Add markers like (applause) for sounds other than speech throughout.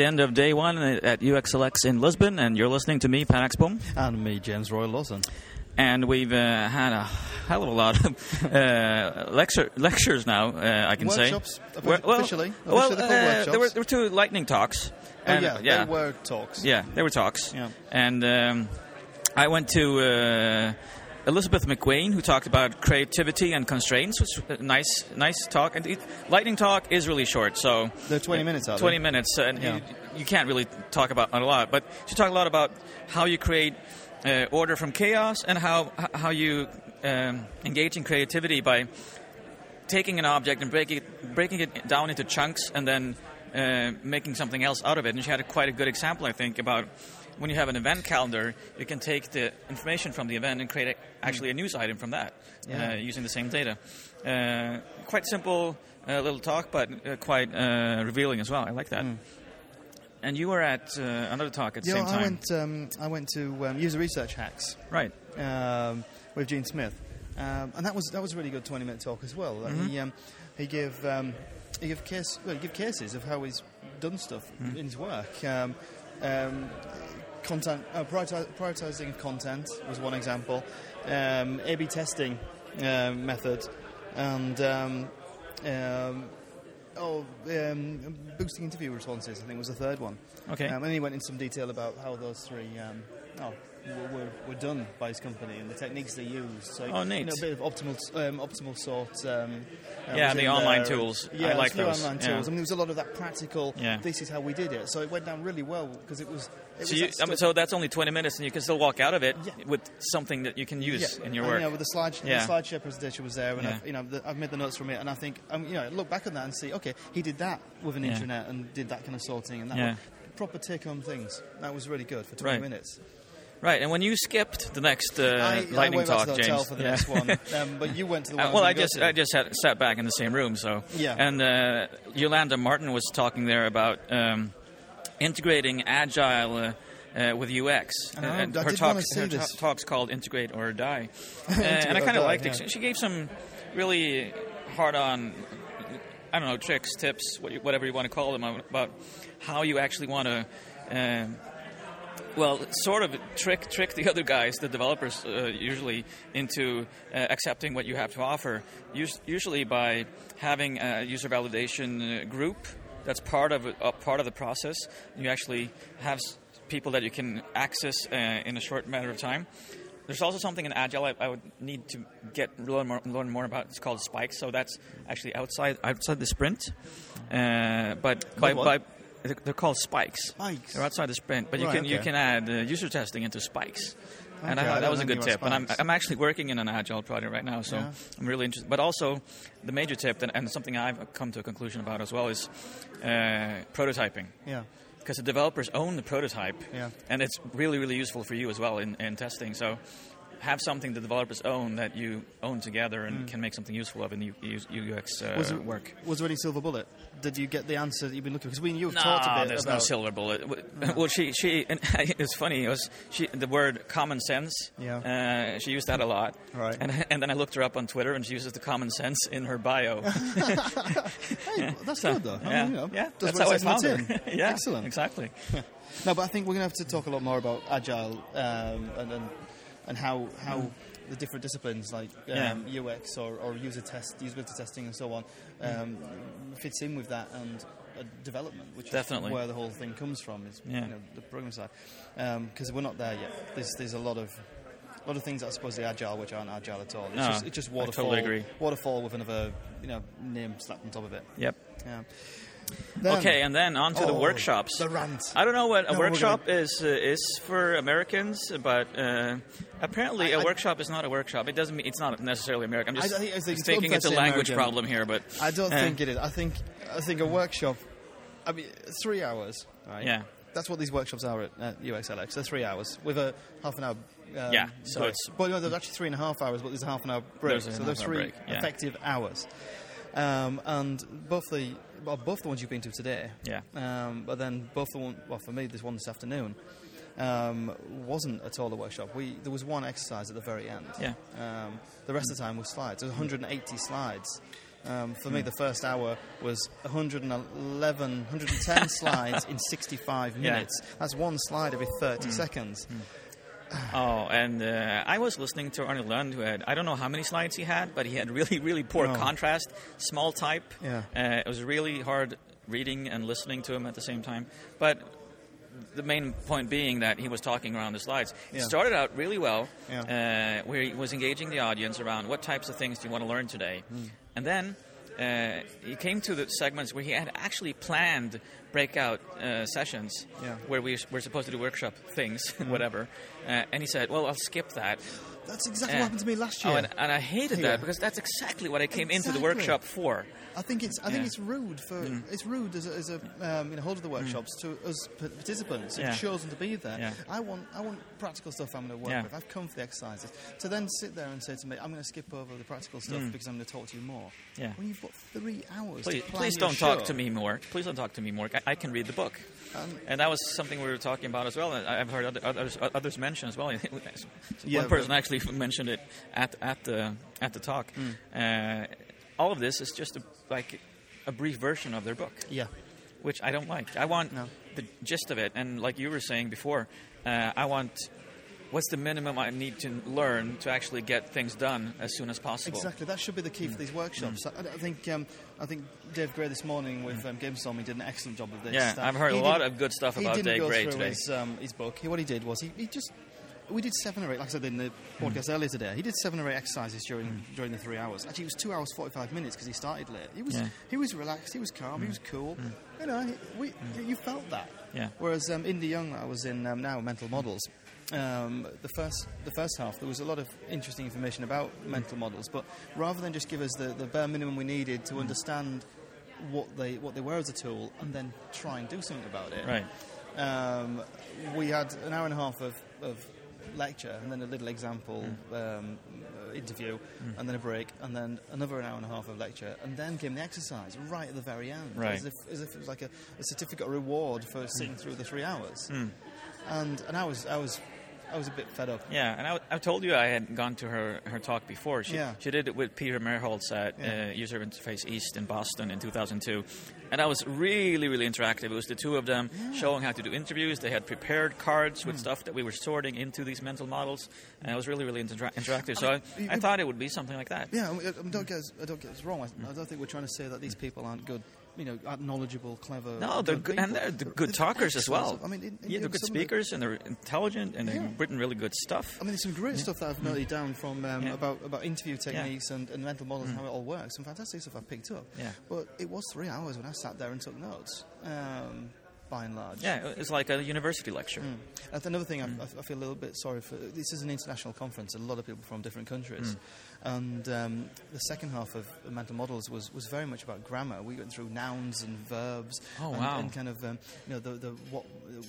End of day one at UXLX in Lisbon, and you're listening to me, Per Axbom. And me, James Royal-Lawson. And we've uh, had a hell of a lot of uh, lecture, lectures now, uh, I can workshops, say. Well, officially, well, officially uh, there, were, there were two lightning talks. Oh, yeah, yeah, they were talks. Yeah, they were talks. Yeah. And um, I went to uh, Elizabeth McGuane, who talked about creativity and constraints, which was a nice, nice talk. And it, lightning talk is really short, so they're twenty minutes. Are 20 they? minutes, and Yeah. you, you can't really talk about a lot. But she talked a lot about how you create uh, order from chaos and how how you um, engage in creativity by taking an object and breaking it, breaking it down into chunks and then uh, making something else out of it. And she had a, quite a good example, I think, about when you have an event calendar, you can take the information from the event and create a, actually a news item from that Yeah. uh, using the same data. Uh, quite simple uh, little talk, but uh, quite uh, revealing as well. I like that. And you were at uh, another talk at the Yeah, same I time, went. Um, I went to um, user research hacks right? um, with Gene Smith, um, and that was that was a really good twenty minute talk as well. Mm-hmm. He um, he gave um, he gave case well, he gave cases of how he's done stuff Mm-hmm. in his work. Um, um, content uh, prioritizing of content was one example. Um, A/B testing um, method, and um, um, oh, um, boosting interview responses. I think was the third one. Okay. Um, and he went into some detail about how those three um, oh, were, were, were done by his company and the techniques they used. So, Oh, neat. You know, a bit of optimal, um, optimal sort. Um, uh, Yeah, the online there. tools. I Yeah, like the those. online Yeah. tools. I mean, there was a lot of that practical. Yeah. This is how we did it. So it went down really well because it was. It So, was you, I mean, so that's only 20 minutes, and you can still walk out of it Yeah. with something that you can use yeah. in your and, work. You know, with the slide, Yeah. the slideshare presentation was there, and Yeah. I've, you know, the, I've made the notes from it, and I think, um, you know, look back on that and see, okay, he did that with an Yeah. internet and did that kind of sorting, and that Yeah. proper take-home things. That was really good for 20 Right. minutes. Right, and when you skipped the next uh, I, lightning I talk, to the hotel James, for the yeah. next one, um, but you went to the one. Uh, well, I just. I just had, sat back in the same room, so Yeah. And uh, Yolanda Martin was talking there about um, integrating agile uh, uh, with UX. I know, and I her did talk, wanna see her ta- talks called "Integrate or Die," (laughs) uh, Integrate and I kind of liked yeah. it. She gave some really hard-on, I don't know, tricks, tips, whatever you want to call them, about how you actually want to. Well, sort of trick trick the other guys, the developers, uh, usually into uh, accepting what you have to offer. Us- usually by having a user validation uh, group that's part of uh, part of the process. You actually have s- people that you can access uh, in a short matter of time. There's also something in Agile I, I would need to get learn more, learn more about. It's called Spikes. So that's actually outside outside the sprint, uh, but by, by they're called spikes. Spikes. They're outside the sprint, but you Right, can you can add uh, user testing into spikes. And I thought that was a good tip. And I'm. I'm actually working in an agile project right now, so Yeah. I'm really interested. But also, the major tip, and, and something I've come to a conclusion about as well, is uh, prototyping. Yeah. Because the developers own the prototype, Yeah. and it's really, really useful for you as well in, in testing. So have something the developers own that you own together and can make something useful of in U- UX uh, Mm. Was, there, work. was there any silver bullet? Did you get the answer that you've been looking for? Because we you've No, talked a bit there's about. no silver bullet. (laughs) Well, she she (laughs) it's funny. It was she the word common sense. Yeah. Uh, she used that a lot. Right. And (laughs) and then I looked her up on Twitter, and she uses the common sense in her bio. Hey, that's So, good though. I yeah, mean, you know, yeah. That's how I it says in the found her. yeah. Excellent. Exactly. No, but I think we're going to have to talk a lot more about agile um, and, and and how how the different disciplines like um, UX or, or user test, usability testing, and so on um, fits in with that and uh, development, which Definitely. is where the whole thing comes from. Is Yeah. you know, the program side because we're not there yet. There's there's a lot of a lot of things that are supposedly agile which aren't agile at all. It's No, just it's just I waterfall. totally agree. Waterfall with another you know name slapped on top of it. Yep. Yeah. Then- okay, and then on to the Oh, workshops. The rant. I don't know what a No, workshop is uh, is for Americans, but uh, apparently a I- workshop is not a workshop. It doesn't mean it's not necessarily American. I'm just I think- I think it's thinking it's a unfair to say language American. problem here, but I don't uh, think it is. I think I think a workshop. I mean, three hours, right? Yeah. That's what these workshops are at, at UXLX. They're three hours with a half an hour. Um, Yeah, so break. it's- Well, no, there's actually three and a half hours, but there's a half an hour break. There's so there's three break, yeah. effective hours. Um, and both the well, both the ones you've been to today. Yeah. Um, but then both the one. Well, for me, this one this afternoon. Um, wasn't at all a workshop. We there was one exercise at the very end. Yeah. Um, the rest of the time was slides. There was 180 slides Um, for me, the first hour was 111, 110 (laughs) slides in 65 Yeah. minutes. That's one slide every 30 Mm. seconds. Oh, and uh, I was listening to Arne Lund, who had I don't know how many slides he had, but he had really, really poor Oh. contrast, small type. Yeah. Uh, it was really hard reading and listening to him at the same time. But the main point being that he was talking around the slides. It started out really well, Yeah. uh, where he was engaging the audience around what types of things do you want to learn today, Mm. and then. Uh, he came to the segments where he had actually planned breakout uh, sessions Yeah. where we were supposed to do workshop things, (laughs) whatever. Uh, and he said, "Well, I'll skip that." That's exactly Yeah. what happened to me last year. Oh, and, and I hated that because that's exactly what I came into the workshop for. I think it's I think Yeah. Mm. it's rude for it's rude as a, as a um, you know, holder of the workshops to us participants who've Yeah. chosen to be there. Yeah. I want I want practical stuff I'm going to work with. I've come for the exercises. To then sit there and say to me, I'm going to skip over the practical stuff because I'm going to talk to you more. Mm. Yeah. When you've got three hours. Please, please don't talk to me more. Please don't talk to me more. I, I can read the book. Um, and that was something we were talking about as well. and I've heard other, others, others mention as well. (laughs) One person but- actually (laughs) mentioned it at, at, the, at the talk. Hmm. Uh, all of this is just a, like a brief version of their book. Yeah. which I don't like. I want No. the gist of it, and like you were saying before, uh, I want what's the minimum I need to learn to actually get things done as soon as possible. Exactly, that should be the key Mm. for these workshops. I, I think um, I think Dave Gray this morning with um, Gamestorm he did an excellent job of this. Mm. Yeah, I've heard he a lot of good stuff about Dave Gray today. His, um, his book. He, what he did was he, he just we did seven or eight, like I said in the Mm. podcast earlier today. He did seven or eight exercises during during the three hours. Actually, it was two hours forty five minutes because he started late. He was Yeah. he was relaxed. He was calm. He was cool. You know, we you felt that. Yeah. Whereas um, Indy Young, I was in um, now Mental Models. Um, the first the first half there was a lot of interesting information about mental models, but rather than just give us the, the bare minimum we needed to understand what they what they were as a tool and then try and do something about it, Right. um, we had an hour and a half of, of lecture and then a little example Mm. um, uh, interview and then a break and then another hour and a half of lecture and then came the exercise right at the very end Right. as, if, as if it was like a, a certificate or reward for sitting through the three hours Mm. and and I was I was I was a bit fed up Yeah, and I, I told you I had gone to her, her talk before. She, Yeah. she did it with Peter Merholz at Yeah. uh, User Interface East in Boston in 2002. And that was really, really interactive. It was the two of them showing how to do interviews. They had prepared cards Hmm. with stuff that we were sorting into these mental models. And it was really, really intera- interactive. So I, you- I thought it would be something like that. yeah I don't get us, I don't get us wrong I, I don't think we're trying to say that these people aren't good you know knowledgeable clever No, they're good and they're good talkers as well. I mean in, in, yeah, they're good of the- speakers and they're intelligent and they've Yeah. written really good stuff. I mean, there's some great stuff that I've noted down from um, Yeah. about about interview techniques and, and mental models and how it all works. Some fantastic stuff I've picked up. Yeah. But it was three hours when I sat there and took notes, um, by and large. Yeah, it's like a university lecture. Mm. And another thing, Mm. I, I feel a little bit sorry for. This is an international conference, a lot of people from different countries, Mm. and um, the second half of mental models was, was very much about grammar. We went through nouns and verbs, Oh, and, wow. and kind of um, you know the, the what,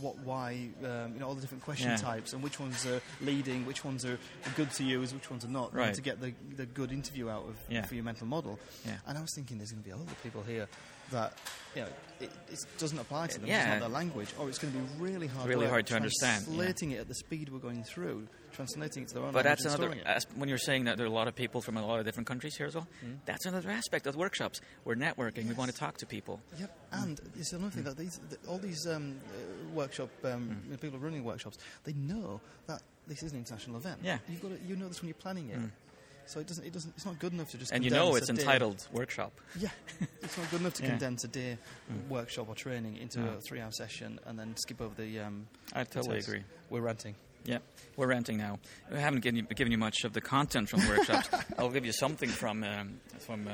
what, why, um, you know all the different question Yeah. types, and which ones are leading, which ones are good to use, which ones are not, Right. to get the, the good interview out of Yeah. for your mental model. Yeah. And I was thinking, there's going to be a lot of people here that you know it, it doesn't apply to them. Yeah. It's not their language, or it's going to be really hard. Really hard to understand, yeah. Translating it at the speed we're going through, translating it to their own But that's another. As, when you're saying that there are a lot of people from a lot of different countries here as well, Hmm. that's another aspect of workshops. We're networking. We want to talk to people. Yep, and it's another thing that these that all these um, uh, workshop um, Hmm. you know, people running workshops, they know that this is an international event. Yeah. you've got to, you know this when you're planning it. So it doesn't, it doesn't, it's not good enough to just. And you know it's day- entitled workshop. Yeah, it's not good enough to Yeah. Condense a day workshop or training into No. a three-hour session and then skip over the. Um, I totally agree. We're ranting. Yeah, we're renting now. We haven't given you, given you much of the content from the workshops. (laughs) I'll give you something from um, from uh,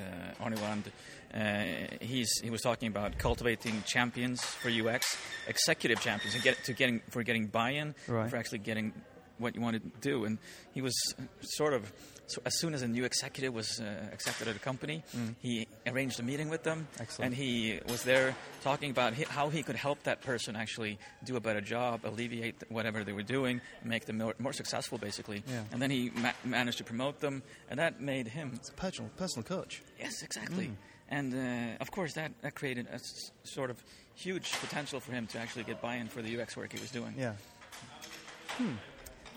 uh, Arne Lund. Uh, he's he was talking about cultivating champions for UX, executive champions, and get to getting for getting buy-in Right. for actually getting what you want to do. And he was sort of so as soon as a new executive was uh, accepted at a company, he arranged a meeting with them, Excellent. and he was there talking about how he could help that person actually do a better job, alleviate whatever they were doing, make them more, more successful, basically. Yeah. And then he ma- managed to promote them, and that made him It's a personal, personal coach. yes, exactly. Mm. And uh, of course, that, that created a s- sort of huge potential for him to actually get buy-in for the UX work he was doing. Yeah. Although-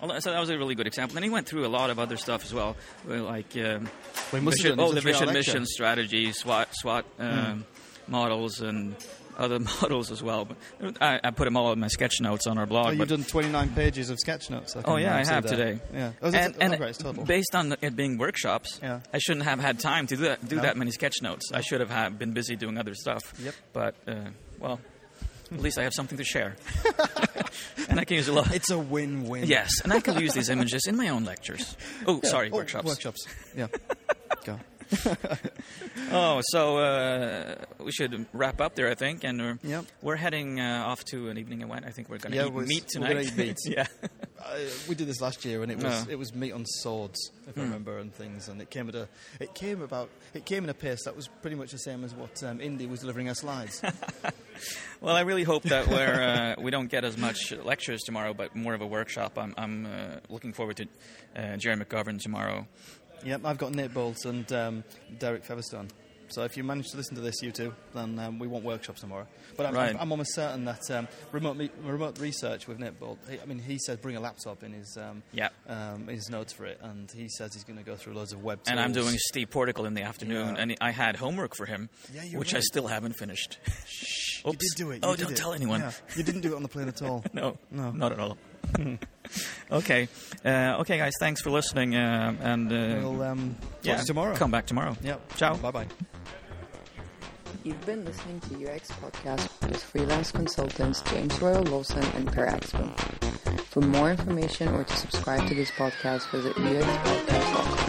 So that was a really good example. Then he went through a lot of other stuff as well, like um, we must have vision, done. oh, the lecture. mission strategy, SWAT, SWOT um, models, and other (laughs) models as well. But I, I put them all in my sketch notes on our blog. Oh, you've done 29 pages of sketch notes. I Oh yeah, I have there. today. Yeah. Oh, and and oh, based on it being workshops, Yeah. I shouldn't have had time to do that, do No. that many sketch notes. I should have had, been busy doing other stuff. Yep. But uh, well, at least I have something to share, (laughs) and I can use a lot. It's a win-win. Yes, and I can use these images in my own lectures. (laughs) Oh, Yeah. sorry, Oh, workshops. Workshops. Yeah. (laughs) Go. (laughs) Oh, so uh, we should wrap up there, I think, and we're, Yep. we're heading uh, off to an evening event. I think we're going to Yeah, eat we're- meat we're tonight. eat meat. yeah. Uh, we did this last year, and it was Yeah. it was meat on swords, if I remember, and things. And it came at a it came about it came in a pace that was pretty much the same as what um, Indy was delivering her slides. Well, I really hope that we're uh, we don't get as much lectures tomorrow, but more of a workshop. I'm I'm uh, looking forward to uh, Gerry McGovern tomorrow. yep, I've got Nate Bolt and um, Derek Featherstone. So if you manage to listen to this, you two, then um, we want workshops tomorrow. But I'm, Right. I'm, I'm almost certain that um, remote me- remote research with. He, I mean, he said bring a laptop in his um, Yeah. um, his notes for it, and he says he's going to go through loads of web. And I'm doing Steve Portigal in the afternoon, Yeah. and I had homework for him, Yeah, which I still haven't finished. Shh, you did do it. Oh, you did don't it. tell anyone. Yeah, you didn't do it on the plane at all. (laughs) No, No. not at all. (laughs) okay, uh, okay, guys. Thanks for listening, uh, and uh, We'll um, talk yeah, to you tomorrow. Come back tomorrow. Yep. Ciao. Bye bye. You've been listening to UX Podcast with freelance consultants James Royal-Lawson and Per Axbom. For more information or to subscribe to this podcast, visit uxpodcast.com.